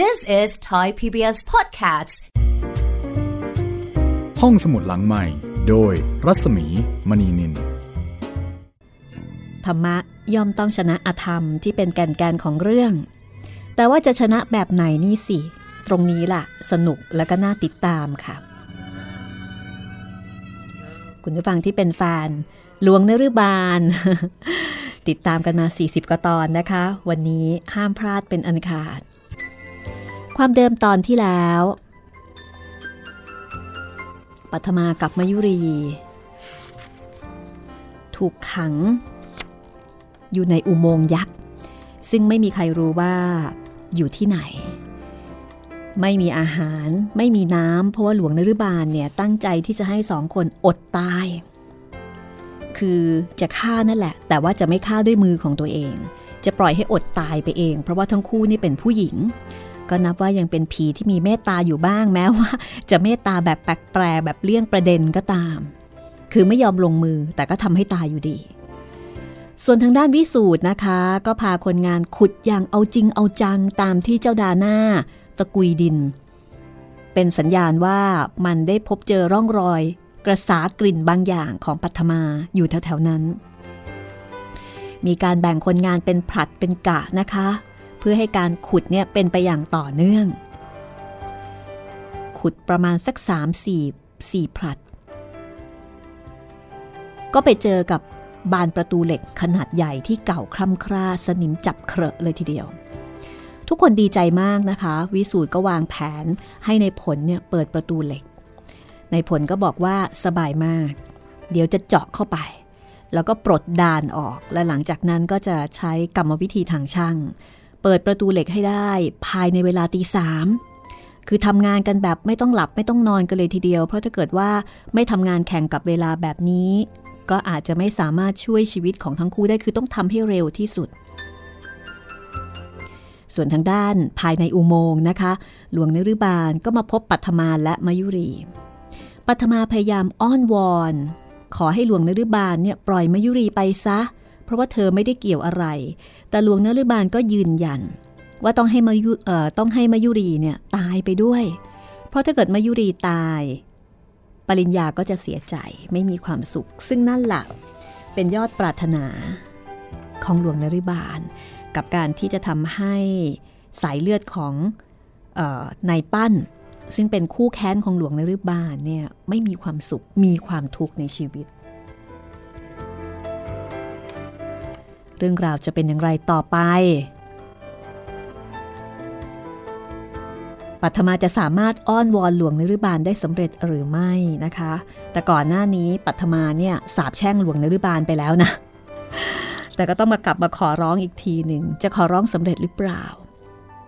This is Thai PBS Podcasts ห้องสมุดหลังใหม่ โดยรัศมีมณีนิน ธรรมะย่อมต้องชนะอธรรมที่เป็นแก่นแกนของเรื่อง แต่ว่าจะชนะแบบไหนนี่สิ ตรงนี้ล่ะ สนุกและก็น่าติดตามค่ะ คุณผู้ฟังที่เป็นแฟนหลวงนฤบาล ติดตามกันมา 40กว่าตอนนะคะ วันนี้ห้ามพลาดเป็นอันขาด ความเดิมตอนที่แล้ว ปัทมากับมายุรี ถูกขัง อยู่ในอุโมงค์ยักษ์ ซึ่งไม่มีใครรู้ว่าอยู่ที่ไหน ไม่มีอาหารไม่มีน้ำเพราะว่าหลวงนฤบาลเนี่ย ตั้งใจที่จะให้สองคนอดตาย คือจะฆ่านั่นแหละ แต่ว่าจะไม่ฆ่าด้วยมือของตัวเอง จะปล่อยให้อดตายไปเอง เพราะว่าทั้งคู่นี่เป็นผู้หญิง ก็นับว่ายังเป็นผีที่มีเมตตาอยู่บ้างแม้ว่า จะเมตตาแบบแปลกๆแบบเลี่ยงประเด็นก็ตาม คือไม่ยอมลงมือแต่ก็ทำให้ตายอยู่ดี ส่วนทางด้านวิสูตรนะคะ ก็พาคนงานขุดอย่างเอาจริงเอาจังตามที่เจ้าดาหน้า ตะกุยดิน เป็นสัญญาณว่ามันได้พบเจอร่องรอย กระสากลิ่นบางอย่างของปัทมาอยู่แถวๆนั้น มีการแบ่งคนงานเป็นผลัดเป็นกะนะคะ เพื่อให้การขุดเนี่ยเป็นไปอย่างต่อเนื่อง ขุดประมาณสัก 3 4 4ผลัด ก็ไปเจอกับบานประตูเหล็กขนาดใหญ่ที่เก่าคร่ำคร่าสนิมจับเครอะเลยทีเดียว ทุกคนดีใจมากนะคะ วิสูตรก็วางแผนให้ในผลเนี่ยเปิดประตูเหล็ก ในผลก็บอกว่าสบายมาก เดี๋ยวจะเจาะเข้าไป แล้วก็ปลดดานออกและหลังจากนั้นก็จะใช้กรรมวิธีทางช่าง เปิดประตูเหล็กให้ได้ภายในเวลาตีสามคือทำงานกันแบบไม่ต้องหลับไม่ต้องนอนกันเลยทีเดียว เพราะถ้าเกิดว่าไม่ทำงานแข่งกับเวลาแบบนี้ ก็อาจจะไม่สามารถช่วยชีวิตของทั้งคู่ได้คือต้องทำให้เร็วที่สุด ส่วนทางด้านภายในอุโมงค์นะคะ หลวงนฤบาลก็มาพบปัทมาและมายุรีปัทมาพยายามอ้อนวอน ขอให้หลวงนฤบาลเนี่ยปล่อยมายุรีไปซะเพราะว่าเธอไม่ได้เกี่ยวอะไร แต่หลวงนฤบาลก็ยืนยัน ว่าต้องให้มายุเอ่อต้องให้มายุรีเนี่ยตายไปด้วย เพราะถ้าเกิดมายุรีตาย ปริญญาก็จะเสียใจไม่มีความสุข ซึ่งนั่นหละเป็นยอดปรารถนาของหลวงนริบาล กับการที่จะทำให้สายเลือดของออนายปั้น ซึ่งเป็นคู่แค้นของหลวงนริบาลเนี่ยไม่มีความสุขมีความทุกข์ในชีวิต เรื่องราวจะเป็นอย่างไรต่อไป ปัทมาจะสามารถอ้อนวอนหลวงนฤบาลได้สำเร็จหรือไม่นะคะ แต่ก่อนหน้านี้ปัทมาเนี่ยสาบแช่งหลวงนฤบาลไปแล้วนะ แต่ก็ต้องมากลับมาขอร้องอีกทีหนึ่ง จะขอร้องสำเร็จหรือเปล่า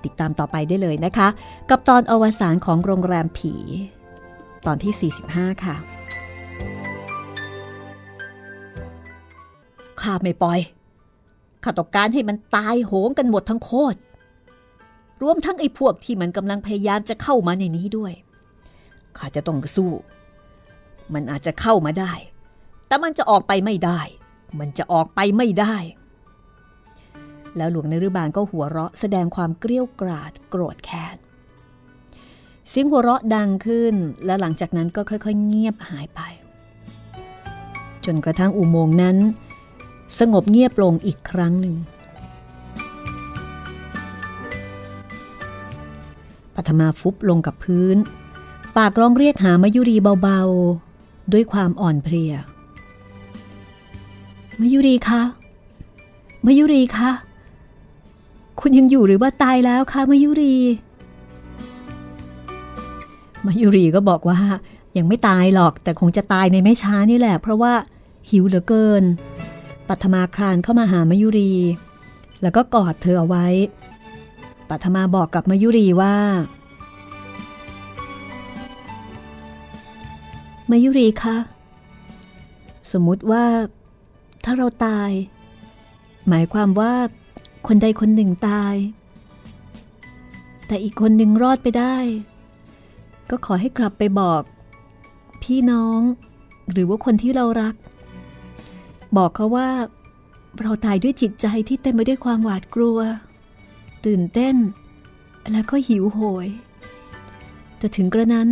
ติดตามต่อไปได้เลยนะคะ กับตอนอวสานของโรงแรมผี ตอนที่ 45 ค่ะข้าไม่ปล่อย ข้าต้องการให้มันตายโหงกันหมดทั้งโคตร รวมทั้งไอ้พวกที่มันกำลังพยายามจะเข้ามาในนี้ด้วย ข้าจะต้องสู้ มันอาจจะเข้ามาได้ แต่มันจะออกไปไม่ได้ มันจะออกไปไม่ได้ แล้วหลวงนฤบาลก็หัวเราะแสดงความเกลี้ยวกราดโกรธแค้นเสียงหัวเราะดังขึ้น และหลังจากนั้นก็ค่อยๆ เงียบหายไป จนกระทั่งอุโมงค์นั้น สงบเงียบลงอีกครั้งหนึ่งปัทมาฟุบลงกับพื้น ปากร้องเรียกหามายุรีเบาๆ ด้วยความอ่อนเพลียมายุรีคะมายุรีคะ คุณยังอยู่หรือว่าตายแล้วคะมายุรีมายุรีก็บอกว่ายังไม่ตายหรอกแต่คงจะตายในไม่ช้านี่แหละ เพราะว่าหิวเหลือเกิน ปัทมาคลานเข้ามาหามายุรี แล้วก็กอดเธอเอาไว้ ปัทมาบอกกับมายุรีว่ามายุรีคะ สมมุติว่าถ้าเราตาย หมายความว่าคนใดคนหนึ่งตาย แต่อีกคนหนึ่งรอดไปได้ ก็ขอให้กลับไปบอก พี่น้อง หรือว่าคนที่เรารัก บอกเขาว่า เราตายด้วยจิตใจที่เต็มไปด้วยความหวาดกลัว ตื่นเต้น แล้วก็หิวโหย แต่ถึงกระนั้น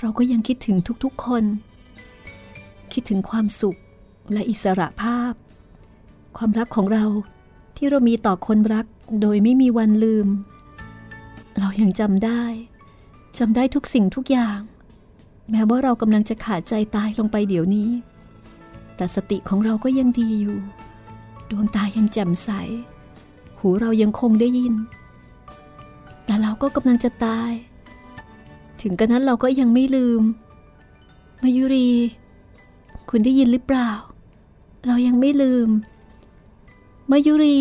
เราก็ยังคิดถึงทุกๆคน คิดถึงความสุขและอิสระภาพ ความรักของเราที่เรามีต่อคนรักโดยไม่มีวันลืม เรายังจำได้จำได้ทุกสิ่งทุกอย่าง แม้ว่าเรากำลังจะขาดใจตายลงไปเดี๋ยวนี้ แต่สติของเราก็ยังดีอยู่ ดวงตายังแจ่มใส หูเรายังคงได้ยิน แต่เราก็กำลังจะตาย ถึงกระนั้นเราก็ยังไม่ลืม มายุรี คุณได้ยินหรือเปล่า เรายังไม่ลืม มายุรี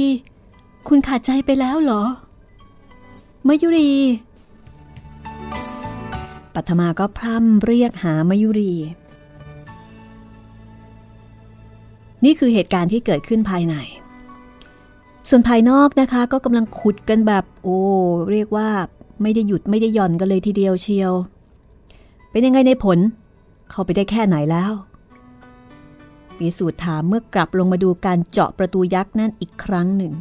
คุณขาดใจไปแล้วเหรอ มายุรีปัทมาก็พร่ำเรียกหามายุรี นี่คือเหตุการณ์ที่เกิดขึ้นภายใน ส่วนภายนอกนะคะก็กำลังขุดกันแบบ โอ้ เรียกว่าไม่ได้หยุดไม่ได้หย่อนกันเลยทีเดียวเชียว เป็นยังไงในผล เข้าไปได้แค่ไหนแล้วปีสูตรถามเมื่อกลับลงมาดูการเจาะประตูยักษ์นั่นอีกครั้งหนึ่ง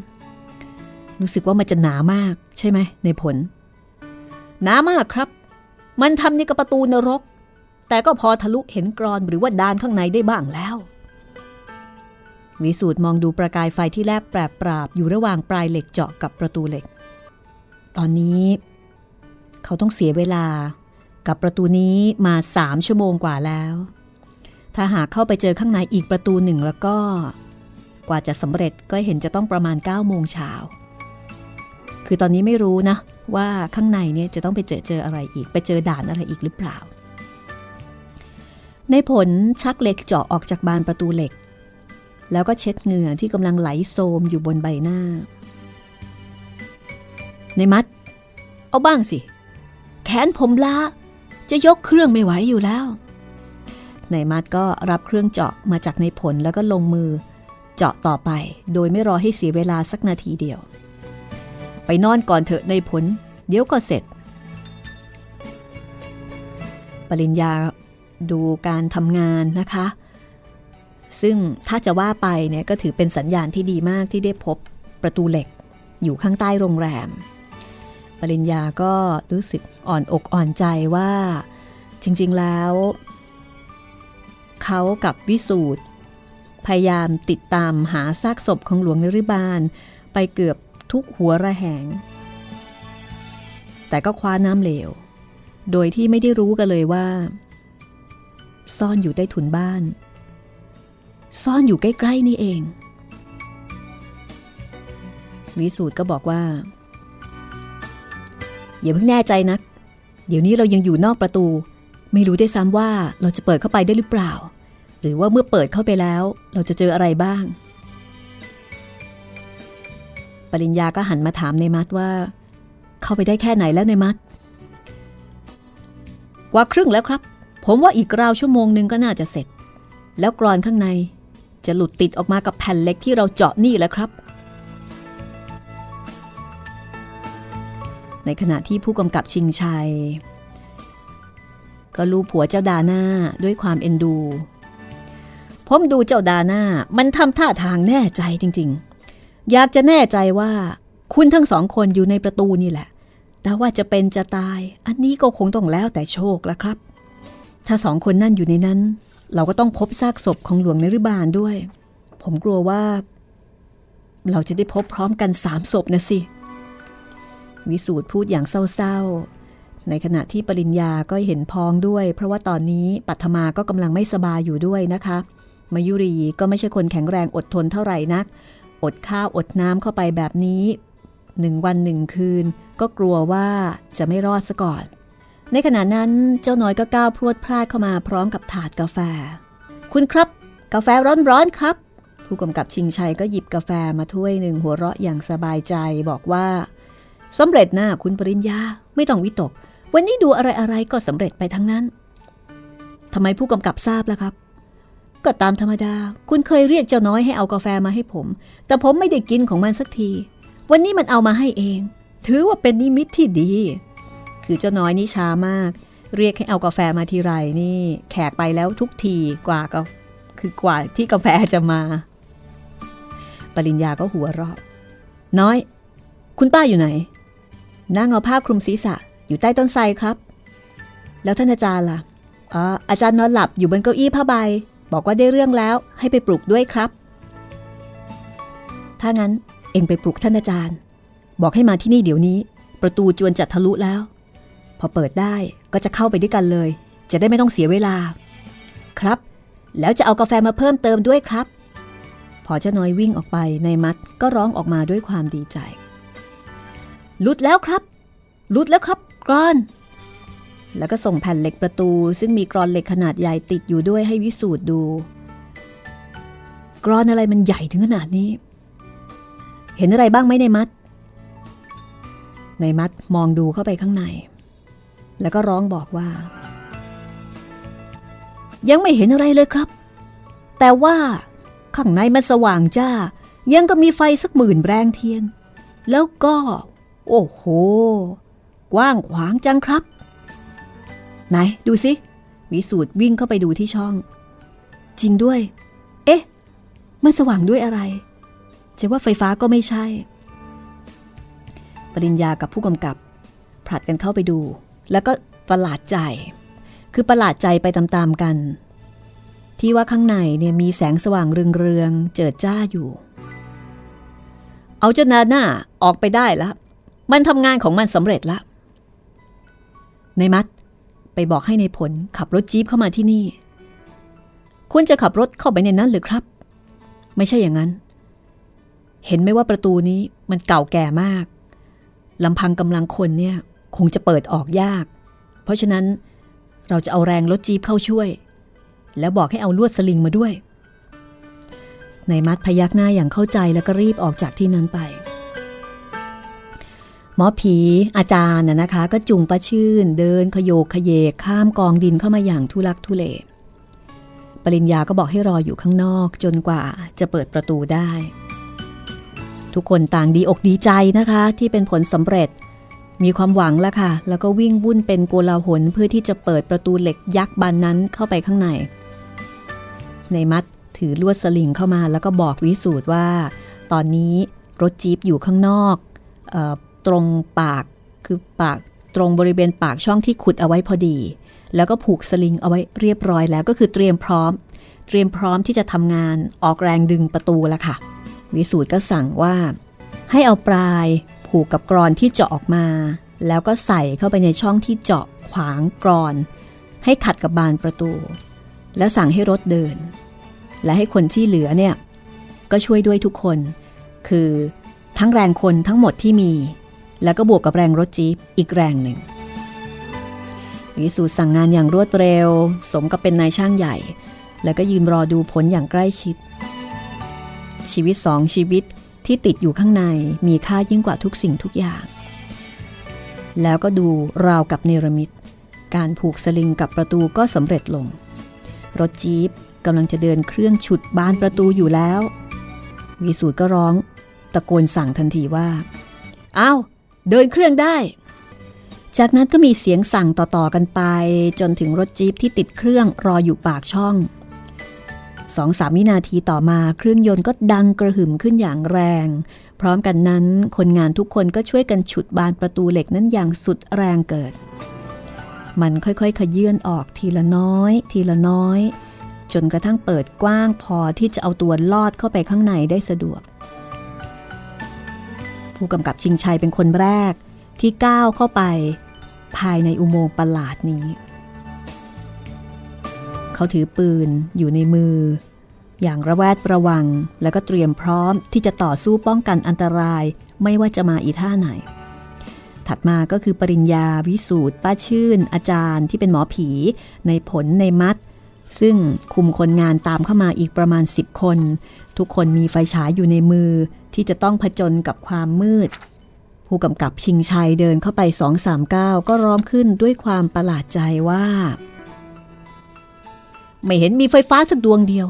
รู้สึกว่ามันจะหนามากใช่ไหมในผล หนามากครับ มันทำในกับประตูนรก แต่ก็พอทะลุเห็นกรอนหรือว่าดานข้างในได้บ้างแล้ว วิสูตรมองดูประกายไฟที่แลบแปรปราบอยู่ระหว่างปลายเหล็กเจาะกับประตูเหล็ก ตอนนี้ เขาต้องเสียเวลากับประตูนี้มาสามชั่วโมงกว่าแล้ว ถ้าหากเข้าไปเจอข้างในอีกประตูหนึ่งแล้วก็ กว่าจะสำเร็จก็เห็นจะต้องประมาณ9โมงเช้า คือตอนนี้ไม่รู้นะ ว่าข้างในเนี่ยจะต้องไปเจอเจออะไรอีก ไปเจอด่านอะไรอีกหรือเปล่า ในผลชักเหล็กเจาะออกจากบานประตูเหล็ก แล้วก็เช็ดเหงื่อที่กำลังไหลโซมอยู่บนใบหน้า ในมัด เอาบ้างสิ แขนผมล้า จะยกเครื่องไม่ไหวอยู่แล้ว ในมัดก็รับเครื่องเจาะมาจากในผลแล้วก็ลงมือ เจาะต่อไป โดยไม่รอให้เสียเวลาสักนาทีเดียว ไปนอนก่อนเถอะในผล เดี๋ยวก็เสร็จ ปริญญาดูการทำงานนะคะ ซึ่งถ้าจะว่าไปเนี่ยก็ถือเป็นสัญญาณที่ดีมากที่ได้พบประตูเหล็กอยู่ข้างใต้โรงแรม ปริญญาก็รู้สึกอ่อนอกอ่อนใจว่าจริงๆแล้ว เขากับวิสูตรพยายามติดตามหาซากศพของหลวงนริบาล ไปเกือบทุกหัวระแหง แต่ก็คว้าน้ำเหลว โดยที่ไม่ได้รู้กันเลยว่า ซ่อนอยู่ใต้ถุนบ้าน ซ่อนอยู่ใกล้ ๆ นี่เอง วิสูตรก็บอกว่า อย่าเพิ่งแน่ใจนัก เดี๋ยวนี้เรายังอยู่นอกประตู ไม่รู้ได้ซ้ำว่าเราจะเปิดเข้าไปได้หรือเปล่า หรือว่าเมื่อเปิดเข้าไปแล้ว เราจะเจออะไรบ้าง ปริญญาก็หันมาถามในมัดว่า เข้าไปได้แค่ไหนแล้วในมัดกว่าครึ่งแล้วครับ ผมว่าอีกราวชั่วโมงหนึ่งก็น่าจะเสร็จ แล้วกรอนข้างใน จะหลุดติดออกมากับแผ่นเหล็กที่เราเจาะนี่แหละครับ ในขณะที่ผู้กำกับชิงชัย ก็ลูผัวเจ้าดาหน้าด้วยความเอ็นดู ผมดูเจ้าดาหน้ามันทำท่าทางแน่ใจจริงๆ อยากจะแน่ใจว่าคุณทั้งสองคนอยู่ในประตูนี่แหละ แต่ว่าจะเป็นจะตาย อันนี้ก็คงต้องแล้วแต่โชคละครับ ถ้าสองคนนั่นอยู่ในนั้น เราก็ต้องพบซากศพของหลวงนรบาลด้วย ผมกลัวว่า เราจะได้พบพร้อมกันสามศพนะสิ วิสูตรพูดอย่างเศร้าๆ ในขณะที่ปริญญาก็เห็นพ้องด้วย เพราะว่าตอนนี้ปัทมาก็กำลังไม่สบายอยู่ด้วยนะคะ มายุรีก็ไม่ใช่คนแข็งแรงอดทนเท่าไหร่นัก อดข้าวอดน้ำเข้าไปแบบนี้หนึ่งวันหนึ่งคืน ก็กลัวว่าจะไม่รอดซะก่อน ในขณะนั้นเจ้าน้อยก็ก้าวพรวดพลาดเข้ามาพร้อมกับถาดกาแฟ คุณครับ กาแฟร้อนๆครับ ผู้กำกับชิงชัยก็หยิบกาแฟมาถ้วยหนึ่งหัวเราะอย่างสบายใจบอกว่าสำเร็จนะคุณปริญญาไม่ต้องวิตก วันนี้ดูอะไรๆก็สำเร็จไปทั้งนั้นทำไมผู้กำกับทราบล่ะครับ ก็ตามธรรมดา คุณเคยเรียกเจ้าน้อยให้เอากาแฟมาให้ผม แต่ผมไม่ได้กินของมันสักที วันนี้มันเอามาให้เอง ถือว่าเป็นนิมิตที่ดี คือเจ้าน้อยนี่ช้ามาก เรียกให้เอากาแฟมาทีไรนี่แขกไปแล้วทุกทีกว่าก็คือกว่าที่กาแฟจะมา ปริญญาก็หัวเราะ น้อย คุณป้าอยู่ไหน นั่งเอาผ้าคลุมศีรษะอยู่ใต้ต้นไทรครับ แล้วท่านอาจารย์ล่ะอ๋ออาจารย์นอนหลับอยู่บนเก้าอี้ผ้าใบ บอกว่าได้เรื่องแล้วให้ไปปลุกด้วยครับ ถ้างั้นเองไปปลุกท่านอาจารย์ บอกให้มาที่นี่เดี๋ยวนี้ ประตูจวนจะทะลุแล้ว พอเปิดได้ก็จะเข้าไปด้วยกันเลย จะได้ไม่ต้องเสียเวลา ครับ แล้วจะเอากาแฟมาเพิ่มเติมด้วยครับ พอเจ้าน้อยวิ่งออกไปในมัดก็ร้องออกมาด้วยความดีใจลุดแล้วครับลุดแล้วครับกรอน แล้วก็ส่งแผ่นเหล็กประตู ซึ่งมีกรอนเหล็กขนาดใหญ่ติดอยู่ด้วยให้วิสูตรดู กรอนอะไรมันใหญ่ถึงขนาดนี้ เห็นอะไรบ้างไหมในมัด ในมัดมองดูเข้าไปข้างใน แล้วก็ร้องบอกว่า ยังไม่เห็นอะไรเลยครับ แต่ว่าข้างในมันสว่างจ้า ยังก็มีไฟสักหมื่นแรงเทียน แล้วก็ โอ้โห กว้างขวางจังครับ ไหนดูสิวิสูตรวิ่งเข้าไปดูที่ช่อง จริงด้วย เอ๊ะ มันสว่างด้วยอะไร จะว่าไฟฟ้าก็ไม่ใช่ ปริญญากับผู้กำกับ ผลัดกันเข้าไปดู แล้วก็ประหลาดใจ คือประหลาดใจไปตามๆกัน ที่ว่าข้างในเนี่ยมีแสงสว่างเรืองๆเจิดจ้าอยู่ เอาเจ้านาหน้าออกไปได้แล้วมันทำงานของมันสำเร็จแล้วในมัดไปบอกให้ในผลขับรถจี๊ปเข้ามาที่นี่ คุณจะขับรถเข้าไปในนั้นหรือครับ ไม่ใช่อย่างนั้น เห็นไหมว่าประตูนี้มันเก่าแก่มากลำพังกำลังคนเนี่ย คงจะเปิดออกยาก เพราะฉะนั้นเราจะเอาแรงรถจี๊ปเข้าช่วย แล้วบอกให้เอาลวดสลิงมาด้วย ในมัดพยักหน้าอย่างเข้าใจแล้วก็รีบออกจากที่นั้นไป หมอผีอาจารย์น่ะนะคะ ก็จุงประชื่น เดินขยโยกขยเยกข้ามกองดินเข้ามาอย่างทุลักทุเล ปริญญาก็บอกให้รออยู่ข้างนอกจนกว่าจะเปิดประตูได้ ทุกคนต่างดีอกดีใจนะคะ ที่เป็นผลสำเร็จ มีความหวังแล้วค่ะ แล้วก็วิ่งวุ่นเป็นโกลาหลเพื่อที่จะเปิดประตูเหล็กยักษ์บานนั้นเข้าไปข้างใน ในมัดถือลวดสลิงเข้ามาแล้วก็บอกวิสูตรว่า ตอนนี้รถจี๊ปอยู่ข้างนอกออตรงปากคือปากตรงบริเวณปากช่องที่ขุดเอาไว้พอดี แล้วก็ผูกสลิงเอาไว้เรียบร้อยแล้วก็คือเตรียมพร้อม เตรียมพร้อมที่จะทำงานออกแรงดึงประตูแล้วค่ะ วิสูตรก็สั่งว่า ให้เอาปลาย ผูกกับกรอนที่เจาะออกมา แล้วก็ใส่เข้าไปในช่องที่เจาะขวางกรอน ให้ขัดกับบานประตู แล้วสั่งให้รถเดิน และให้คนที่เหลือเนี่ยก็ช่วยด้วยทุกคน คือทั้งแรงคนทั้งหมดที่มี แล้วก็บวกกับแรงรถจี๊ปอีกแรงหนึ่งวิสูตรสั่งงานอย่างรวดเร็ว สมกับเป็นนายช่างใหญ่ แล้วก็ยืนรอดูผลอย่างใกล้ชิด ชีวิตสองชีวิต ที่ติดอยู่ข้างในมีค่ายิ่งกว่าทุกสิ่งทุกอย่าง แล้วก็ดูราวกับเนรมิต การผูกสลิงกับประตูก็สำเร็จลง รถจี๊ปกำลังจะเดินเครื่องฉุดบานประตูอยู่แล้ววีสูตรก็ร้อง ตะโกนสั่งทันทีว่าอ้าวเดินเครื่องได้ จากนั้นก็มีเสียงสั่งต่อๆกันไป จนถึงรถจี๊ปที่ติดเครื่องรออยู่ปากช่อง สองสามวินาทีต่อมาเครื่องยนต์ก็ดังกระหึ่มขึ้นอย่างแรง พร้อมกันนั้นคนงานทุกคนก็ช่วยกันฉุดบานประตูเหล็กนั้นอย่างสุดแรงเกิด มันค่อยๆ ขยื่นออกทีละน้อย ทีละน้อย จนกระทั่งเปิดกว้างพอที่จะเอาตัวลอดเข้าไปข้างในได้สะดวก ผู้กำกับชิงชัยเป็นคนแรกที่ก้าวเข้าไป ภายในอุโมงค์ประหลาดนี้ เขาถือปืนอยู่ในมือ อย่างระแวดระวังแล้วก็เตรียมพร้อมที่จะต่อสู้ป้องกันอันตรายไม่ว่าจะมาอีท่าไหน ถัดมาก็คือปริญญาวิสูตรป้าชื่น อาจารย์ที่เป็นหมอผี ในผลในมัด ซึ่งคุมคนงานตามเข้ามาอีกประมาณ 10 คน ทุกคนมีไฟฉายอยู่ในมือที่จะต้องผจญกับความมืดผู้กำกับชิงชัยเดินเข้าไปสองสามก้าวก็ร้อมขึ้นด้วยความประหลาดใจว่า ไม่เห็นมีไฟฟ้าสักดวงเดียว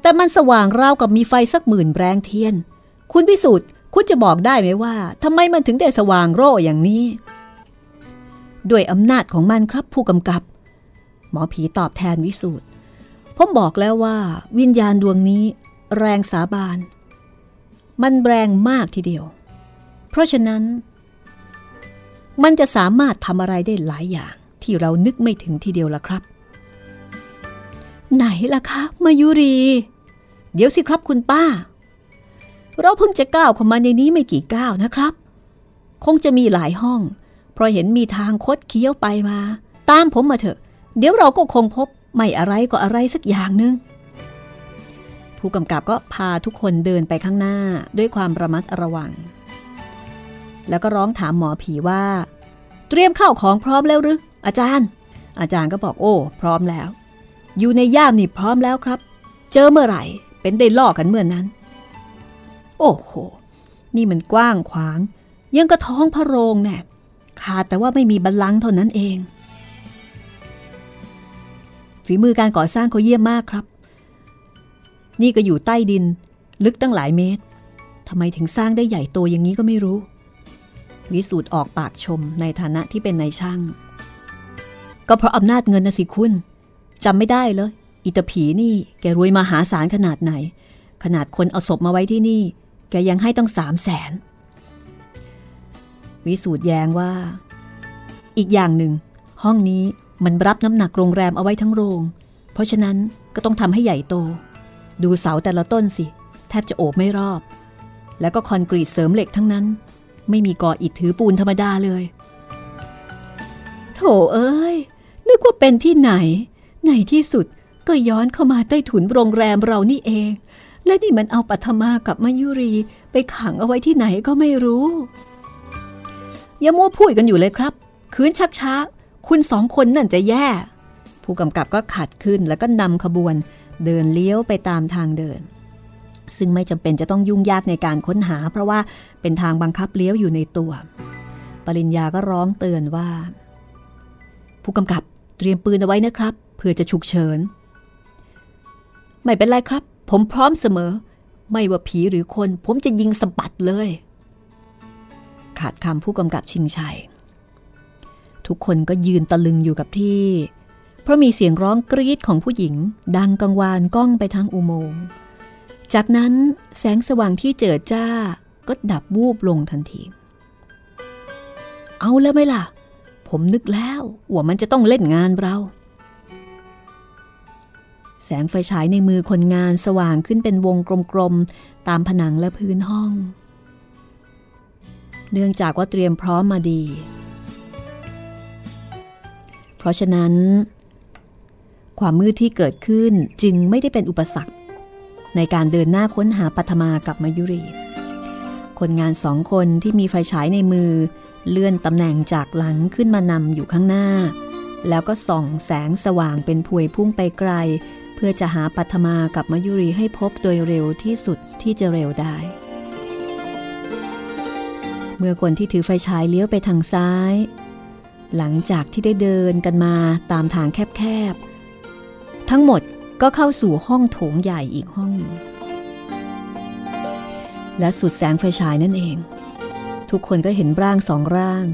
แต่มันสว่างราวกับมีไฟสักหมื่นแรงเทียน คุณพิสูจน์คุณจะบอกได้ไหมว่าทำไมมันถึงได้สว่างโร่อย่างนี้ ด้วยอำนาจของมันครับผู้กำกับ หมอผีตอบแทนวิสูตรผมบอกแล้วว่า วิญญาณดวงนี้ แรงสาบาน มันแรงมากทีเดียว เพราะฉะนั้น มันจะสามารถทำอะไรได้หลายอย่างที่เรานึกไม่ถึงทีเดียวละครับ ไหนล่ะคะมายุรี เดี๋ยวสิครับคุณป้า เราเพิ่งจะก้าวเข้ามาในนี้ไม่กี่ก้าวนะครับ คงจะมีหลายห้อง เพราะเห็นมีทางคดเคี้ยวไปมา ตามผมมาเถอะ เดี๋ยวเราก็คงพบไม่อะไรก็อะไรสักอย่างหนึ่งผู้กำกับก็พาทุกคนเดินไปข้างหน้าด้วยความระมัดระวัง แล้วก็ร้องถามหมอผีว่า เตรียมข้าวของพร้อมแล้วหรืออาจารย์ อาจารย์ก็บอกโอ้ พร้อมแล้ว อยู่ในย่ามนี่พร้อมแล้วครับ เจอเมื่อไหร่เป็นได้ล่อกันเมื่อนนั้น โอ้โห นี่มันกว้างขวาง ยังกระท้องพระโรงแน่ขาดแต่ว่าไม่มีบัลลังก์เท่านั้นเอง ฝีมือการก่อสร้างเขาเยี่ยมมากครับ นี่ก็อยู่ใต้ดิน ลึกตั้งหลายเมตรทำไมถึงสร้างได้ใหญ่โตอย่างนี้ก็ไม่รู้ วิสูตรออกปากชมในฐานะที่เป็นนายช่าง ก็เพราะอำนาจเงินนะสิคุณ จำไม่ได้เลยอิตาผีนี่แกรวยมหาศาลขนาดไหน ขนาดคนเอาศพมาไว้ที่นี่ แกยังให้ต้องสามแสนวิสูตรแย้งว่า อีกอย่างหนึ่ง ห้องนี้มันรับน้ำหนักโรงแรมเอาไว้ทั้งโรง เพราะฉะนั้นก็ต้องทำให้ใหญ่โต ดูเสาแต่ละต้นสิ แทบจะโอบไม่รอบ แล้วก็คอนกรีตเสริมเหล็กทั้งนั้น ไม่มีก่ออิฐถือปูนธรรมดาเลย โถเอ้ยนึกว่าเป็นที่ไหน ในที่สุดก็ย้อนเข้ามาใต้ถุนโรงแรมเรานี่เอง และนี่มันเอาปัทมากับมายุรีไปขังเอาไว้ที่ไหนก็ไม่รู้ อย่ามัวพูดกันอยู่เลยครับ คืนชักช้า คุณสองคนนั่นจะแย่ ผู้กำกับก็ขัดขึ้นแล้วก็นำขบวน เดินเลี้ยวไปตามทางเดิน ซึ่งไม่จำเป็นจะต้องยุ่งยากในการค้นหา เพราะว่าเป็นทางบังคับเลี้ยวอยู่ในตัว ปริญญาก็ร้องเตือนว่า ผู้กำกับเตรียมปืนเอาไว้นะครับ เผื่อจะฉุกเฉิน ไม่เป็นไรครับ ผมพร้อมเสมอ ไม่ว่าผีหรือคน ผมจะยิงสะบัดเลย ขาดคำผู้กำกับชิงชัย ทุกคนก็ยืนตะลึงอยู่กับที่ เพราะมีเสียงร้องกรีดของผู้หญิง ดังกังวานก้องไปทางอุโมงค์ จากนั้นแสงสว่างที่เจิดจ้าก็ดับวูบลงทันที เอาแล้วไหมล่ะ ผมนึกแล้วว่ามันจะต้องเล่นงานเรา แสงไฟฉายในมือคนงานสว่างขึ้นเป็นวงกลมๆ ตามผนังและพื้นห้อง เนื่องจากว่าเตรียมพร้อมมาดี เพราะฉะนั้น ความมืดที่เกิดขึ้นจึงไม่ได้เป็นอุปสรรค ในการเดินหน้าค้นหาปัทมากับมายุรี คนงานสองคนที่มีไฟฉายในมือ เลื่อนตำแหน่งจากหลังขึ้นมานำอยู่ข้างหน้าแล้วก็ส่องแสงสว่างเป็นพวยพุ่งไปไกล พื่อจะหาปัทมากับมายุรีให้พบโดยเร็วที่สุดที่จะเร็วได้ เมื่อคนที่ถือไฟฉายเลี้ยวไปทางซ้าย หลังจากที่ได้เดินกันมาตามทางแคบๆ ทั้งหมดก็เข้าสู่ห้องโถงใหญ่อีกห้อง และสุดแสงไฟฉายนั่นเอง ทุกคนก็เห็นร่างสองร่าง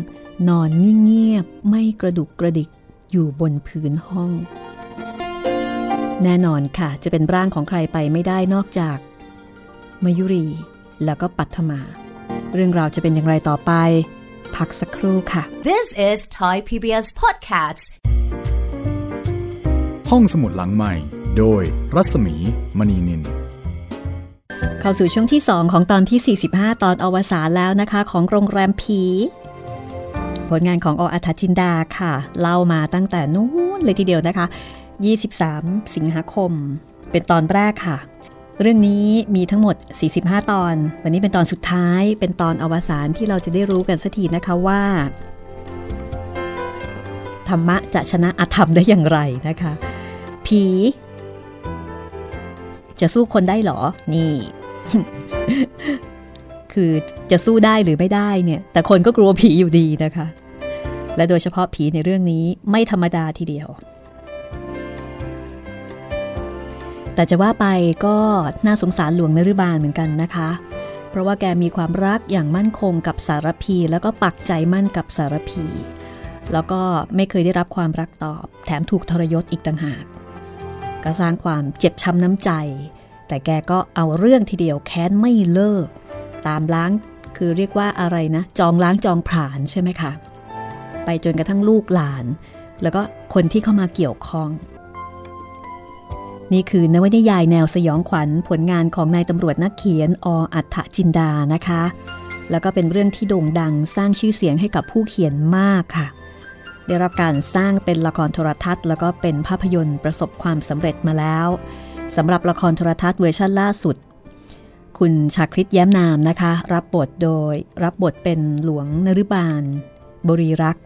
นอนนิ่งเงียบไม่กระดุกกระดิกอยู่บนพื้นห้อง แน่นอนค่ะ จะเป็นร่างของใครไปไม่ได้นอกจากมายุรี แล้วก็ปัทมา เรื่องราวจะเป็นอย่างไรต่อไป พักสักครู่ค่ะ This is Thai PBS Podcasts ห้องสมุดหลังใหม่ โดยรัศมีมณีนินเข้าสู่ช่วงที่ 2 ของตอนที่ 45 ตอนอวสานแล้วนะคะ ของโรงแรมผีผลงานของออัธจินดาค่ะ เล่ามาตั้งแต่นู้นเลยทีเดียวนะคะ 23 สิงหาคม เป็นตอนแรกค่ะ เรื่องนี้มีทั้งหมด 45 ตอน วันนี้เป็นตอนสุดท้าย เป็นตอนอวสานที่เราจะได้รู้กันสักทีนะคะว่าธรรมะจะชนะอธรรมได้อย่างไรนะคะ ผี จะสู้คนได้หรอ นี่ คือจะสู้ได้หรือไม่ได้เนี่ย แต่คนก็กลัวผีอยู่ดีนะคะ และโดยเฉพาะผีในเรื่องนี้ไม่ธรรมดาทีเดียว แต่จะว่าไปก็น่าสงสารหลวงนรุบาลเหมือนกันนะคะ เพราะว่าแกมีความรักอย่างมั่นคงกับสารพี แล้วก็ปักใจมั่นกับสารพี แล้วก็ไม่เคยได้รับความรักตอบ แถมถูกทรยศอีกต่างหากก็สร้างความเจ็บช้ำน้ำใจ แต่แกก็เอาเรื่องทีเดียวแค้นไม่เลิก ตามล้างคือเรียกว่าอะไรนะ จองล้างจองผลาญใช่ไหมคะ ไปจนกระทั่งลูกหลาน แล้วก็คนที่เข้ามาเกี่ยวข้อง นี่คือนวนิยายแนวสยองขวัญผลงานของนายตำรวจนักเขียนออัฏฐจินดานะคะ แล้วก็เป็นเรื่องที่โด่งดังสร้างชื่อเสียงให้กับผู้เขียนมากค่ะ ได้รับการสร้างเป็นละครโทรทัศน์ แล้วก็เป็นภาพยนตร์ประสบความสำเร็จมาแล้วสำหรับละครโทรทัศน์เวอร์ชันล่าสุด คุณชาคริตแย้มนามนะคะ รับบทโดยรับบทเป็นหลวงนรุบาลบริรักษ์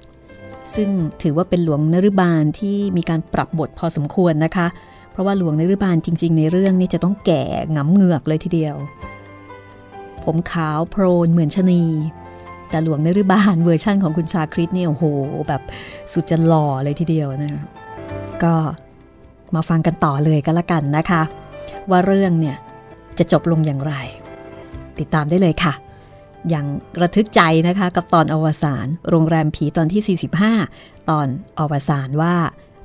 ซึ่งถือว่าเป็นหลวงนรุบาลที่มีการปรับบทพอสมควรนะคะ เพราะว่าหลวงในรบาลจริง ๆ ในเรื่องนี้จะต้องแก่งำเหงือกเลยทีเดียว ผมขาวโพรนเหมือนชนีแต่หลวงในรบาลเวอร์ชั่นของคุณชาคริตเนี่ยโอ้โห แบบสุดจะหล่อเลยทีเดียวนะก็มาฟังกันต่อเลยกันละกันนะคะ ว่าเรื่องเนี่ยจะจบลงอย่างไร ติดตามได้เลยค่ะ อย่างระทึกใจนะคะกับตอนอวสานโรงแรมผีตอนที่ 45 ตอนอวสานว่า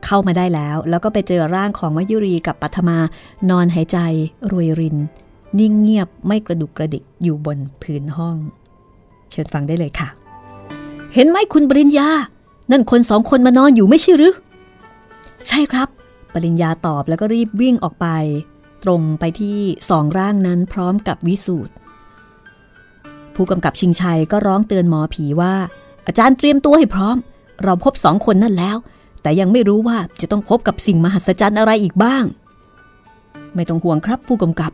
เข้ามาได้แล้ว แล้วก็ไปเจอร่างของมยุรีกับปัทมานอนหายใจรวยริน นิ่งเงียบไม่กระดุกกระดิกอยู่บนพื้นห้อง เชิญฟังได้เลยค่ะ เห็นไหมคุณปริญญา นั่นคนสองคนมานอนอยู่ไม่ใช่หรือ ใช่ครับ ปริญญาตอบแล้วก็รีบวิ่งออกไป ตรงไปที่สองร่างนั้นพร้อมกับวิสูตรผู้กำกับชิงชัยก็ร้องเตือนหมอผีว่า อาจารย์เตรียมตัวให้พร้อม เราพบสองคนนั่นแล้ว แต่ยังไม่รู้ว่าจะต้องพบกับสิ่งมหัศจรรย์อะไรอีกบ้าง ไม่ต้องห่วงครับผู้กำกับ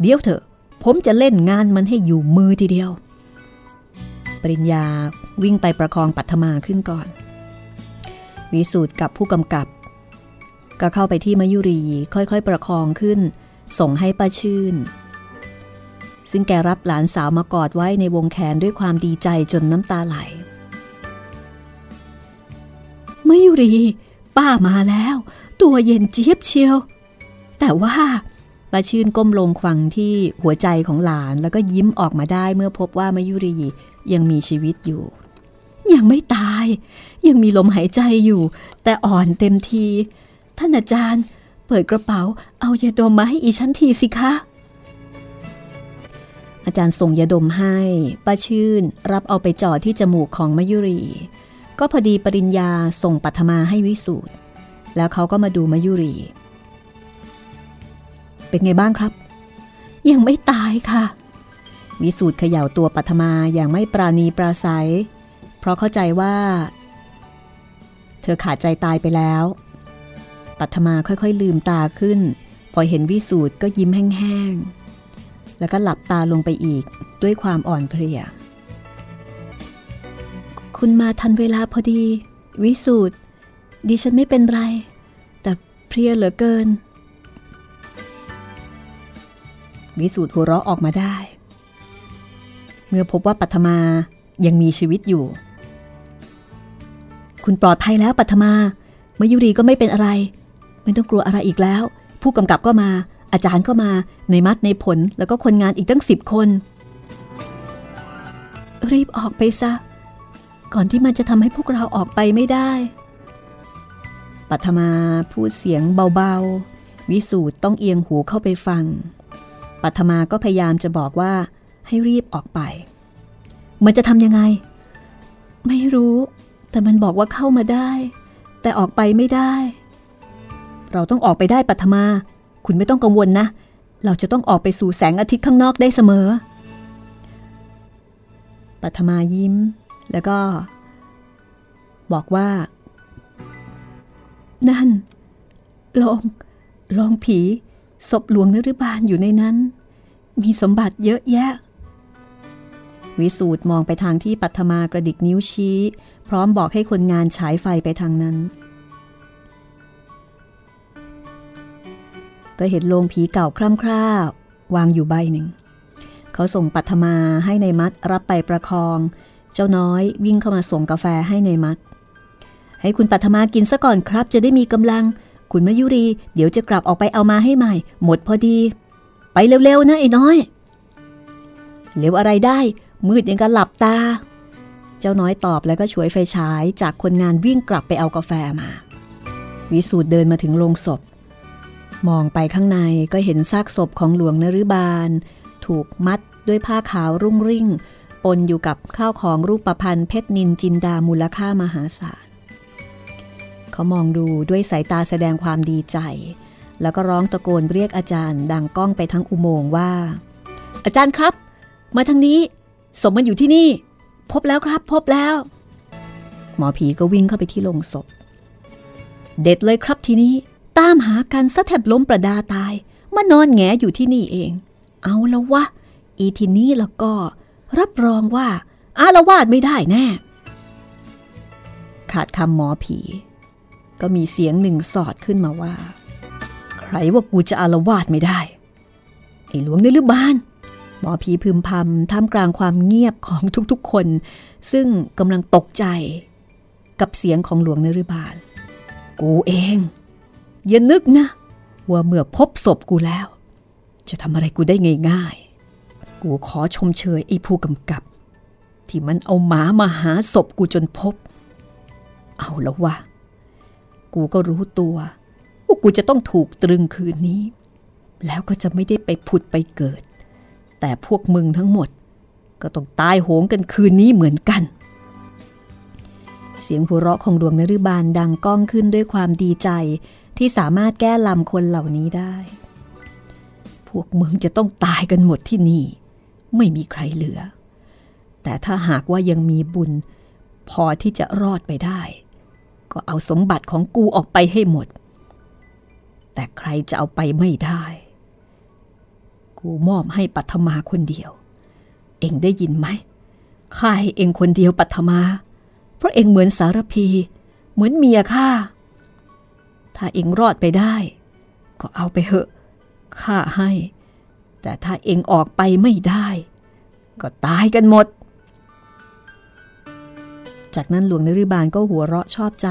เดี๋ยวเถอะ ผมจะเล่นงานมันให้อยู่มือทีเดียว ปริญญาวิ่งไปประคองปัทมาขึ้นก่อน วิสูตรกับผู้กำกับ ก็เข้าไปที่มายุรีค่อยๆ ประคองขึ้น ส่งให้ป้าชื่น ซึ่งแกรับหลานสาวมากอดไว้ในวงแขนด้วยความดีใจจนน้ำตาไหล มายุรี ป้ามาแล้ว ตัวเย็นเจี๊ยบเชียว แต่ว่าป้าชื่นก้มลงฟังที่หัวใจของหลานแล้วก็ยิ้มออกมาได้เมื่อพบว่ามายุรียังมีชีวิตอยู่ ยังไม่ตาย ยังมีลมหายใจอยู่ แต่อ่อนเต็มที ท่านอาจารย์เปิดกระเป๋า เอายาดมมาให้อีชั้นทีสิคะ อาจารย์ส่งยาดมให้ป้าชื่นรับเอาไปจ่อที่จมูกของมยุรี ก็พอดีปริญญาส่งปัทมาให้วิสูตรแล้วเขาก็มาดูมายุรี เป็นไงบ้างครับ ยังไม่ตายค่ะ วิสูตรเขย่าตัวปัทมาอย่างไม่ปราณีปราศัย เพราะเข้าใจว่า เธอขาดใจตายไปแล้ว ปัทมาค่อยๆ ลืมตาขึ้น พอเห็นวิสูตรก็ยิ้มแห้งๆ แล้วก็หลับตาลงไปอีกด้วยความอ่อนเพลีย คุณมาทันเวลาพอดี วิสูตรดิฉันไม่เป็นไร แต่เพลียเหลือเกิน วิสูตรหัวเราะออกมาได้ เมื่อพบว่าปัทมายังมีชีวิตอยู่ คุณปลอดภัยแล้วปัทมาเมยุรีก็ไม่เป็นอะไร ไม่ต้องกลัวอะไรอีกแล้ว ผู้กำกับก็มา อาจารย์ก็มา ในมัดในผลแล้วก็คนงานอีกตั้งสิบคน รีบออกไปซะ ก่อนที่มันจะทำให้พวกเราออกไปไม่ได้ ปัทมาพูดเสียงเบาๆ วิสูตรต้องเอียงหูเข้าไปฟัง ปัทมาก็พยายามจะบอกว่าให้รีบออกไป มันจะทำยังไง ไม่รู้ แต่มันบอกว่าเข้ามาได้ แต่ออกไปไม่ได้ เราต้องออกไปได้ปัทมา คุณไม่ต้องกังวลนะ เราจะต้องออกไปสู่แสงอาทิตย์ข้างนอกได้เสมอปัทมายิ้ม แล้วก็ บอกว่า นั่นลองลองผีศพหลวงนฤบาลอยู่ในนั้น มีสมบัติเยอะแยะ วิสูตรมองไปทางที่ปัทมากระดิกนิ้วชี้ พร้อมบอกให้คนงานฉายไฟไปทางนั้น ก็เห็นโลงผีเก่าคล่ำคร่าวางอยู่ใบหนึ่ง เขาส่งปัทมาให้ในมัดรับไปประคอง เจ้าน้อยวิ่งเข้ามาส่งกาแฟให้ในมัดให้คุณปัทมากินซะก่อนครับ จะได้มีกำลัง คุณมยุรี เดี๋ยวจะกลับออกไปเอามาให้ใหม่ หมดพอดี ไปเร็วๆนะไอ้น้อย เร็วอะไรได้ มืดยังกันหลับตา เจ้าน้อยตอบแล้วก็ช่วยไฟฉายจากคนงานวิ่งกลับไปเอากาแฟมา วิสูตรเดินมาถึงโรงศพ มองไปข้างในก็เห็นซากศพของหลวงนรุบาล ถูกมัดด้วยผ้าขาวรุ่งริ่ง ปนอยู่กับข้าวของรูปประพันธ์เพชรนินจินดามูลค่ามหาศาล เขามองดูด้วยสายตาแสดงความดีใจ แล้วก็ร้องตะโกนเรียกอาจารย์ดังก้องไปทั้งอุโมงค์ว่า อาจารย์ครับ มาทางนี้สมมันอยู่ที่นี่ พบแล้วครับพบแล้ว หมอผีก็วิ่งเข้าไปที่โรงศพ เด็ดเลยครับทีนี้ ตามหากันซะแทบล้มประดาตายมานอนแงอยู่ที่นี่เอง เอาแล้ววะอีทีนี้แล้วก็ รับรองว่าอาละวาดไม่ได้แน่ ขาดคำหมอผี ก็มีเสียงหนึ่งสอดขึ้นมาว่า ใครว่ากูจะอาละวาดไม่ได้ ไอ้หลวงในลือบาน หมอผีพึมพำท่ามกลางความเงียบของทุกๆคน ซึ่งกำลังตกใจ กับเสียงของหลวงนฤบาลกูเอง อย่านึกนะ ว่าเมื่อพบศพกูแล้ว จะทำอะไรกูได้ง่ายๆ กูขอชมเชยไอ้ผู้กำกับ ที่มันเอาหมามาหาศพกูจนพบ เอาแล้ววะ กูก็รู้ตัว ว่ากูจะต้องถูกตรึงคืนนี้ แล้วก็จะไม่ได้ไปผุดไปเกิด แต่พวกมึงทั้งหมด ก็ต้องตายโหงกันคืนนี้เหมือนกัน เสียงหัวเราะของดวงนฤบาลดังก้องขึ้นด้วยความดีใจที่สามารถแก้ลำคนเหล่านี้ได้ พวกมึงจะต้องตายกันหมดที่นี่ ไม่มีใครเหลือ แต่ถ้าหากว่ายังมีบุญ พอที่จะรอดไปได้ ก็เอาสมบัติของกูออกไปให้หมด แต่ใครจะเอาไปไม่ได้ กูมอบให้ปัทมาคนเดียว เองได้ยินไหมข้าให้เองคนเดียวปัทมา เพราะเองเหมือนสารพี เหมือนเมียข้า ถ้าเองรอดไปได้ ก็เอาไปเหอะข้าให้ แต่ถ้าเองออกไปไม่ได้ ก็ตายกันหมด จากนั้นหลวงนริบาลก็หัวเราะชอบใจ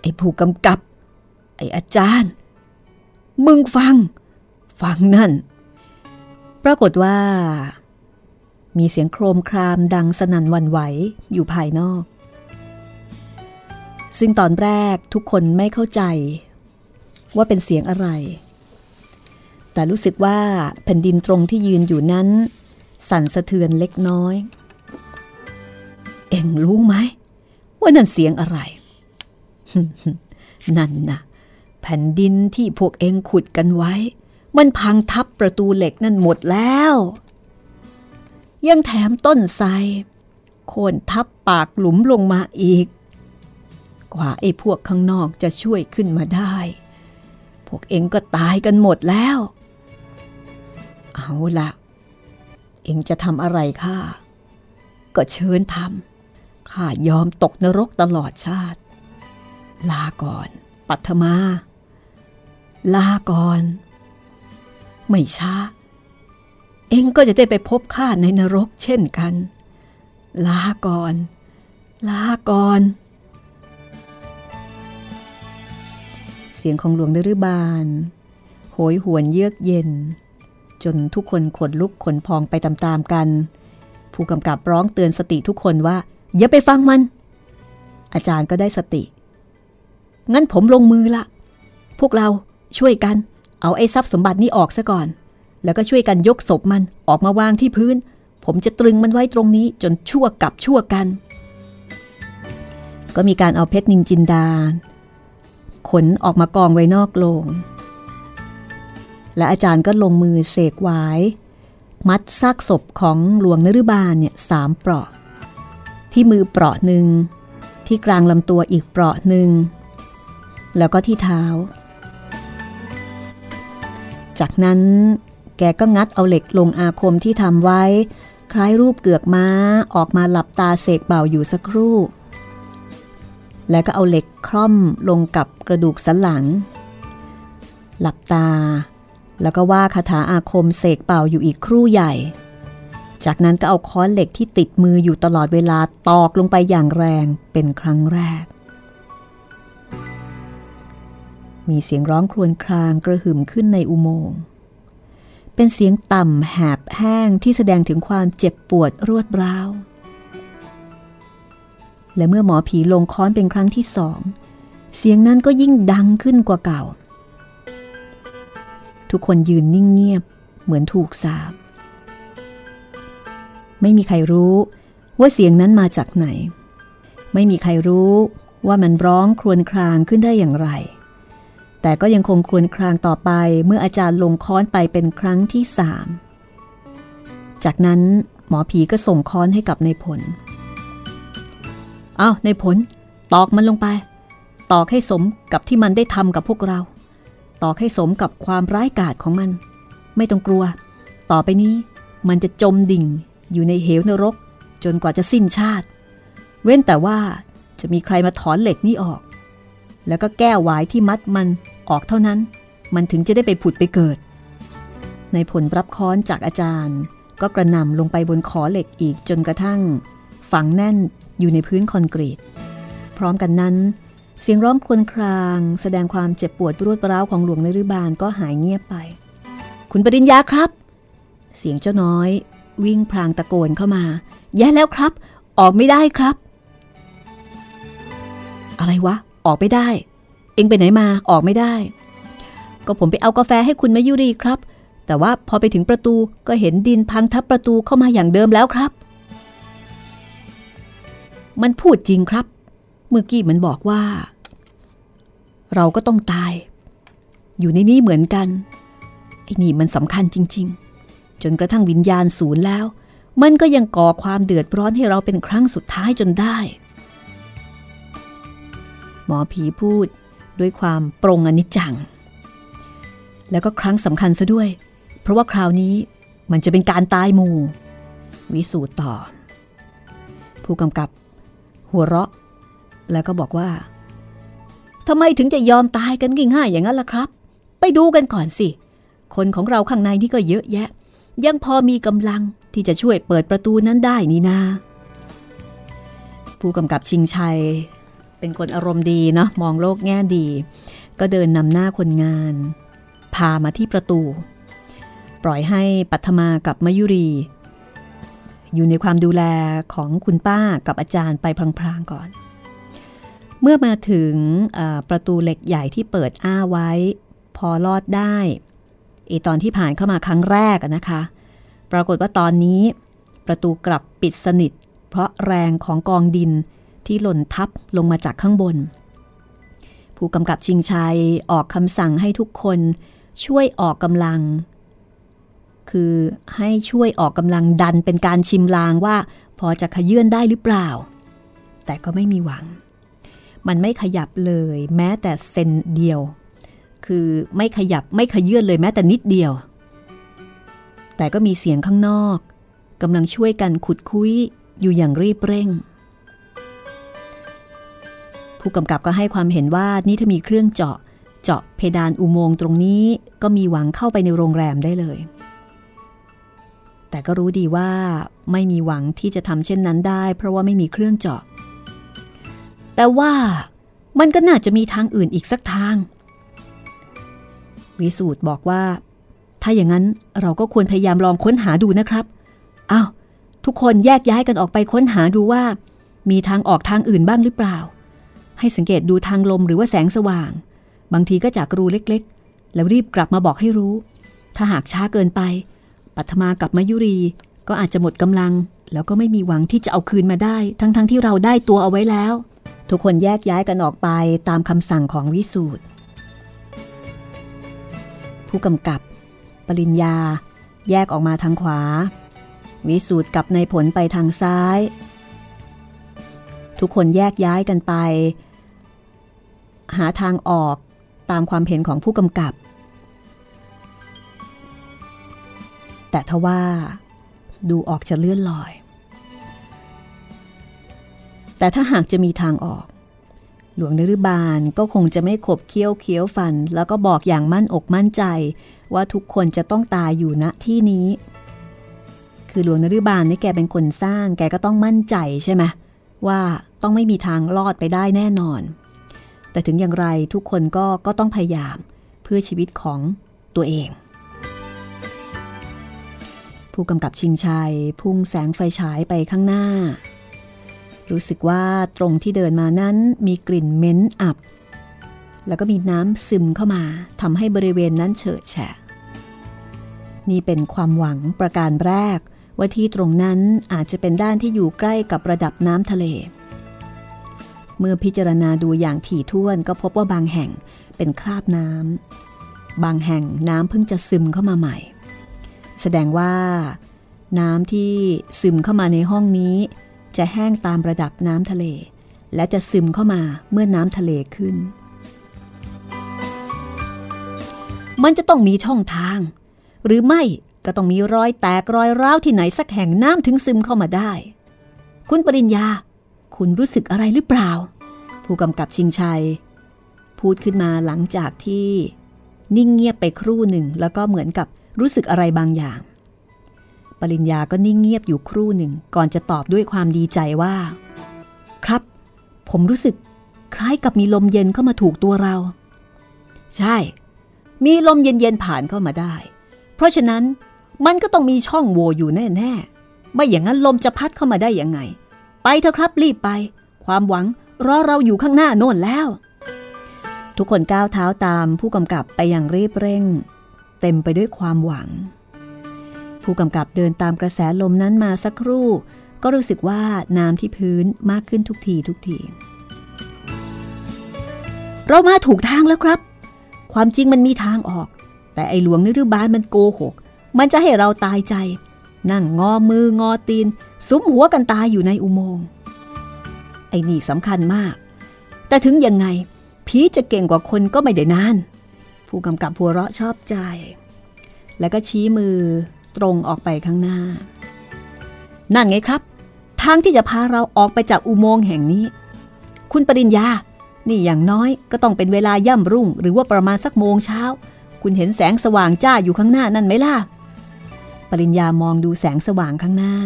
ไอ้ผู้กำกับ ไอ้อาจารย์ มึงฟัง ฟังนั่น ปรากฏว่า มีเสียงโครมครามดังสนั่นวันไหวอยู่ภายนอก ซึ่งตอนแรกทุกคนไม่เข้าใจว่าเป็นเสียงอะไร แต่รู้สึกว่าแผ่นดินตรงที่ยืนอยู่นั้น สั่นสะเทือนเล็กน้อย เอ็งรู้ไหม ว่านั่นเสียงอะไร นั่นนะแผ่นดินที่พวกเอ็งขุดกันไว้ มันพังทับประตูเหล็กนั่นหมดแล้ว ยังแถมต้นไทรโค่นทับปากหลุมลงมาอีก กว่าไอ้พวกข้างนอกจะช่วยขึ้นมาได้ พวกเอ็งก็ตายกันหมดแล้ว เอาละเอ็งจะทำอะไรข้าก็เชิญทำข้ายอมตกนรกตลอดชาติ ลาก่อน ปัทมา ลาก่อน ไม่ช้า เองก็จะได้ไปพบข้าในนรกเช่นกัน ลาก่อน ลาก่อน เสียงของหลวงนฤบาลโหยหวนเยือกเย็น จนทุกคนขนลุกขนพองไปตามๆกัน ผู้กำกับร้องเตือนสติทุกคนว่า อย่าไปฟังมัน อาจารย์ก็ได้สติ งั้นผมลงมือละ พวกเราช่วยกัน เอาไอ้ทรัพย์สมบัตินี้ออกซะก่อน แล้วก็ช่วยกันยกศพมันออกมาวางที่พื้น ผมจะตรึงมันไว้ตรงนี้จนชั่วกับชั่วกัน ก็มีการเอาเพชรนินจินดาขนออกมากองไว้นอกโลง และอาจารย์ก็ลงมือเสกไว้มัดซากศพของหลวงนฤบาลเนี่ยสามเปราะ ที่มือเปราะหนึ่ง ที่กลางลำตัวอีกเปราะหนึ่ง แล้วก็ที่เท้า จากนั้นแกก็งัดเอาเหล็กลงอาคมที่ทำไว้ คล้ายรูปเกือกม้าออกมาหลับตาเสกเบาอยู่สักครู่ แล้วก็เอาเหล็กคร่อมลงกับกระดูกสันหลัง หลับตา แล้วก็ว่าคาถาอาคมเสกเป่าอยู่อีกครู่ใหญ่ จากนั้นก็เอาค้อนเหล็กที่ติดมืออยู่ตลอดเวลาตอกลงไปอย่างแรงเป็นครั้งแรก มีเสียงร้องครวญครางกระหึ่มขึ้นในอุโมงค์ เป็นเสียงต่ำแหบแห้งที่แสดงถึงความเจ็บปวดรวดร้าว และเมื่อหมอผีลงค้อนเป็นครั้งที่สอง เสียงนั้นก็ยิ่งดังขึ้นกว่าเก่า ทุกคนยืนนิ่งเงียบ เหมือนถูกสาบไม่ม่มีใครรู้ว่าเสียงนั้นมาจากไหน ไม่มีใครรู้ว่ามันร้องครวญครางขึ้นได้อย่างไร แต่ก็ยังคงครวญครางต่อไปเมื่ออาจารย์ลงค้อนไปเป็นครั้งที่สาม จากนั้นหมอผีก็ส่งค้อนให้กับในผล เอาในผล ตอกมันลงไป ตอกให้สมกับที่มันได้ทำกับพวกเรา ตอกให้สมกับความร้ายกาจของมัน ไม่ต้องกลัว ต่อไปนี้มันจะจมดิ่งอยู่ในเหวนรก จนกว่าจะสิ้นชาติ เว้นแต่ว่าจะมีใครมาถอนเหล็กนี้ออก แล้วก็แก้ววายที่มัดมันออกเท่านั้น มันถึงจะได้ไปผุดไปเกิด ในผลรับค้อนจากอาจารย์ ก็กระนำลงไปบนขอเหล็กอีกจนกระทั่ง ฝังแน่นอยู่ในพื้นคอนกรีต พร้อมกันนั้น เสียงร้องครวญครางแสดงความเจ็บปวดรวดร้าวของหลวงนฤบาลก็หายเงียบไป คุณปริญญาครับ เสียงเจ้าน้อย วิ่งพลางตะโกนเข้ามา แย่แล้วครับ ออกไม่ได้ครับ อะไรวะ ออกไม่ได้ เองไปไหนมาออกไม่ได้ ก็ผมไปเอากาแฟให้คุณมายุรีครับ แต่ว่าพอไปถึงประตูก็เห็นดินพังทับประตูเข้ามาอย่างเดิมแล้วครับ มันพูดจริงครับ เมื่อกี้มันบอกว่า เราก็ต้องตาย อยู่ในนี้เหมือนกัน ไอ้นี่มันสำคัญจริง ๆ จนกระทั่งวิญญาณศูนย์แล้ว มันก็ยังก่อความเดือดร้อนให้เราเป็นครั้งสุดท้ายจนได้ หมอผีพูดด้วยความปรงอนิจจัง แล้วก็ครั้งสำคัญซะด้วย เพราะว่าคราวนี้มันจะเป็นการตายหมู่ วิสูตรต่อ ผู้กำกับ หัวเราะ แล้วก็บอกว่าทำไมถึงจะยอมตายกันง่ายๆอย่างนั้นล่ะครับ ไปดูกันก่อนสิ คนของเราข้างในนี่ก็เยอะแยะ ยังพอมีกำลังที่จะช่วยเปิดประตูนั้นได้นี่นา ผู้กำกับชิงชัย เป็นคนอารมณ์ดีนะมองโลกแง่ดี ก็เดินนำหน้าคนงาน พามาที่ประตู ปล่อยให้ปัทมากับมยุรี อยู่ในความดูแลของคุณป้ากับอาจารย์ไปพลางๆก่อน มื่อมาถึงประตูเหล็กใหญ่ที่เปิดอ้าไว้ พอลอดได้อตอนที่ผ่านเข้ามาครั้งแรกนะคะ ปรากฏว่าตอนนี้ ประตูกลับปิดสนิท เพราะแรงของกองดินที่หล่นทับลงมาจากข้างบน ผู้กำกับชิงชัยออกคำสั่งให้ทุกคนช่วยออกกำลัง คือให้ช่วยออกกำลังดันเป็นการชิมลางว่า พอจะขยื่นได้หรือเปล่า แต่ก็ไม่มีหวัง มันไม่ขยับเลย แม้แต่เซนเดียว คือไม่ขยับไม่ขยื่นเลยแม้แต่นิดเดียว แต่ก็มีเสียงข้างนอกกำลังช่วยกันขุดคุยอยู่อย่างรีบเร่ง ผู้กำกับก็ให้ความเห็นว่านี่ถ้ามีเครื่องเจาะเจาะเพดานอุโมงค์ตรงนี้ก็มีหวังเข้าไปในโรงแรมได้เลย แต่ก็รู้ดีว่าไม่มีหวังที่จะทำเช่นนั้นได้ เพราะว่าไม่มีเครื่องเจาะ แต่ว่ามันก็น่าจะมีทางอื่นอีกสักทาง วิสูตรบอกว่า ถ้าอย่างนั้นเราก็ควรพยายามลองค้นหาดูนะครับอ้าวทุกคนแยกย้ายกันออกไปค้นหาดูว่า มีทางออกทางอื่นบ้างหรือเปล่า ให้สังเกตดูทางลมหรือว่าแสงสว่าง บางทีก็จากรูเล็กๆ แล้วรีบกลับมาบอกให้รู้ ถ้าหากช้าเกินไป ปัทมากับมายุรีก็อาจจะหมดกำลัง แล้วก็ไม่มีหวังที่จะเอาคืนมาได้ ทั้งๆทที่เราได้ตัวเอาไว้แล้ว ทุกคนแยกย้ายกันออกไปตามคำสั่งของวิสูตรผู้กำกับ ปริญญา แยกออกมาทางขวา วิสูตรกับในผลไปทางซ้าย ทุกคนแยกย้ายกันไป หาทางออกตามความเห็นของผู้กำกับ แต่ทว่าดูออกจะเลื่อนลอย แต่ถ้าหากจะมีทางออก หลวงนฤบาลก็คงจะไม่ขบเคี้ยวเคี้ยวฟัน แล้วก็บอกอย่างมั่นอกมั่นใจ ว่าทุกคนจะต้องตายอยู่ณที่นี้ คือหลวงนฤบาลนี่แกเป็นคนสร้างแกก็ต้องมั่นใจใช่ไหมว่าต้องไม่มีทางรอดไปได้แน่นอน แต่ถึงอย่างไรทุกคนก็ก็ต้องพยายามเพื่อชีวิตของตัวเอง ผู้กำกับชิงชัย พุ่งแสงไฟฉายไปข้างหน้า รู้สึกว่าตรงที่เดินมานั้นมีกลิ่นเหม็นอับ แล้วก็มีน้ำซึมเข้ามาทำให้บริเวณนั้นเฉอะแฉะ นี่เป็นความหวังประการแรก ว่าที่ตรงนั้นอาจจะเป็นด้านที่อยู่ใกล้กับระดับน้ำทะเล เมื่อพิจารณาดูอย่างถี่ถ้วนก็พบว่าบางแห่งเป็นคราบน้ำบางแห่งน้ำเพิ่งจะซึมเข้ามาใหม่ แสดงว่าน้ำที่ซึมเข้ามาในห้องนี้ จะแห้งตามระดับน้ำทะเล และจะซึมเข้ามาเมื่อน้ำทะเลขึ้น มันจะต้องมีช่องทาง หรือไม่ก็ต้องมีรอยแตกรอยร้าวที่ไหนสักแห่งน้ำถึงซึมเข้ามาได้ คุณปริญญา คุณรู้สึกอะไรหรือเปล่า ผู้กำกับชิงชัย พูดขึ้นมาหลังจากที่ นิ่งเงียบไปครู่หนึ่งแล้วก็เหมือนกับรู้สึกอะไรบางอย่าง ปริญญาก็นิ่งเงียบอยู่ครู่หนึ่ง ก่อนจะตอบด้วยความดีใจว่า ครับ ผมรู้สึกคล้ายกับมีลมเย็นเข้ามาถูกตัวเรา ใช่ มีลมเย็นๆผ่านเข้ามาได้ เพราะฉะนั้นมันก็ต้องมีช่องโหว่อยู่แน่ๆ ไม่อย่างนั้นลมจะพัดเข้ามาได้ยังไง ไปเถอะครับรีบไป ความหวังรอเราอยู่ข้างหน้าโน่นแล้ว ทุกคนก้าวเท้าตามผู้กำกับไปอย่างรีบเร่ง เต็มไปด้วยความหวัง ผู้กำกับเดินตามกระแสลมนั้นมาสักครู่ ก็รู้สึกว่าน้ำที่พื้นมากขึ้นทุกทีทุกที เรามาถูกทางแล้วครับ ความจริงมันมีทางออก แต่ไอหลวงนฤบาลมันโกหก มันจะให้เราตายใจ นั่งงอมืองอตีนสุมหัวกันตายอยู่ในอุโมงค์ไอนี่สำคัญมาก แต่ถึงยังไงผีจะเก่งกว่าคนก็ไม่ได้นาน ผู้กำกับหัวเราะชอบใจ แล้วก็ชี้มือ ตรงออกไปข้างหน้า นั่นไงครับ ทางที่จะพาเราออกไปจากอุโมงค์แห่งนี้ คุณปริญญา นี่อย่างน้อยก็ต้องเป็นเวลาย่ำรุ่ง หรือว่าประมาณสักโมงเช้า คุณเห็นแสงสว่างจ้าอยู่ข้างหน้านั่นไหมล่ะ ปริญญามองดูแสงสว่างข้างหน้า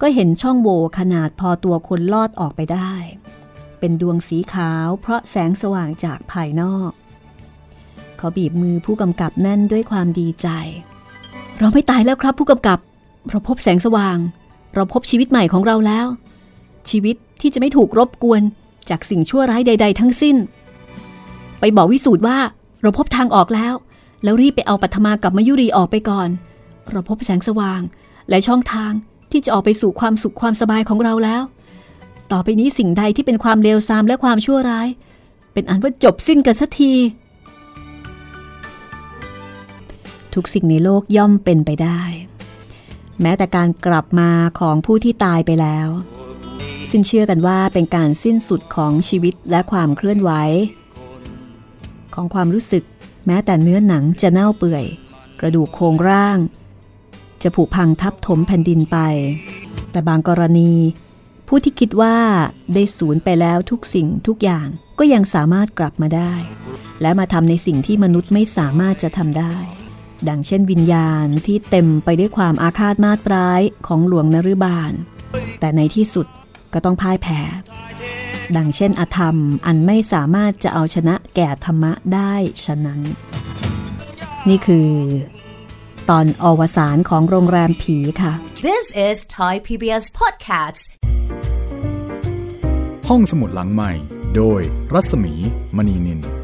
ก็เห็นช่องโหว่ขนาดพอตัวคนลอดออกไปได้ เป็นดวงสีขาวเพราะแสงสว่างจากภายนอกเขาบีบมือผู้กำกับแน่นด้วยความดีใจ เราไม่ตายแล้วครับผู้กำกับ เราพบแสงสว่าง เราพบชีวิตใหม่ของเราแล้ว ชีวิตที่จะไม่ถูกรบกวนจากสิ่งชั่วร้ายใด ๆ ทั้งสิ้น ไปบอกวิสูตรว่าเราพบทางออกแล้ว แล้วรีบไปเอาปัทมากับมายุรีออกไปก่อน เราพบแสงสว่าง และช่องทางที่จะออกไปสู่ความสุขความสบายของเราแล้ว ต่อไปนี้สิ่งใดที่เป็นความเลวทรามและความชั่วร้าย เป็นอันว่าจบสิ้นกันสักที ทุกสิ่งในโลกย่อมเป็นไปได้ แม้แต่การกลับมาของผู้ที่ตายไปแล้ว ซึ่งเชื่อกันว่าเป็นการสิ้นสุดของชีวิตและความเคลื่อนไหว ของความรู้สึกแม้แต่เนื้อหนังจะเน่าเปื่อย กระดูกโครงร่าง จะผุพังทับถมแผ่นดินไป แต่บางกรณี ผู้ที่คิดว่าได้สูญไปแล้วทุกสิ่งทุกอย่างก็ยังสามารถกลับมาได้ และมาทำในสิ่งที่มนุษย์ไม่สามารถจะทำได้ ดังเช่นวิญญาณที่เต็มไปด้วยความอาฆาตมาตร้ายของหลวงนรุบาล แต่ในที่สุดก็ต้องพ่ายแพ้ ดังเช่นอธรรมอันไม่สามารถจะเอาชนะแก่ธรรมะได้ฉะนั้น นี่คือ ตอนอวสานของโรงแรมผีค่ะ This is Thai PBS Podcasts. ห้องสมุดหลังใหม่ โดยรัศมีมณีนิน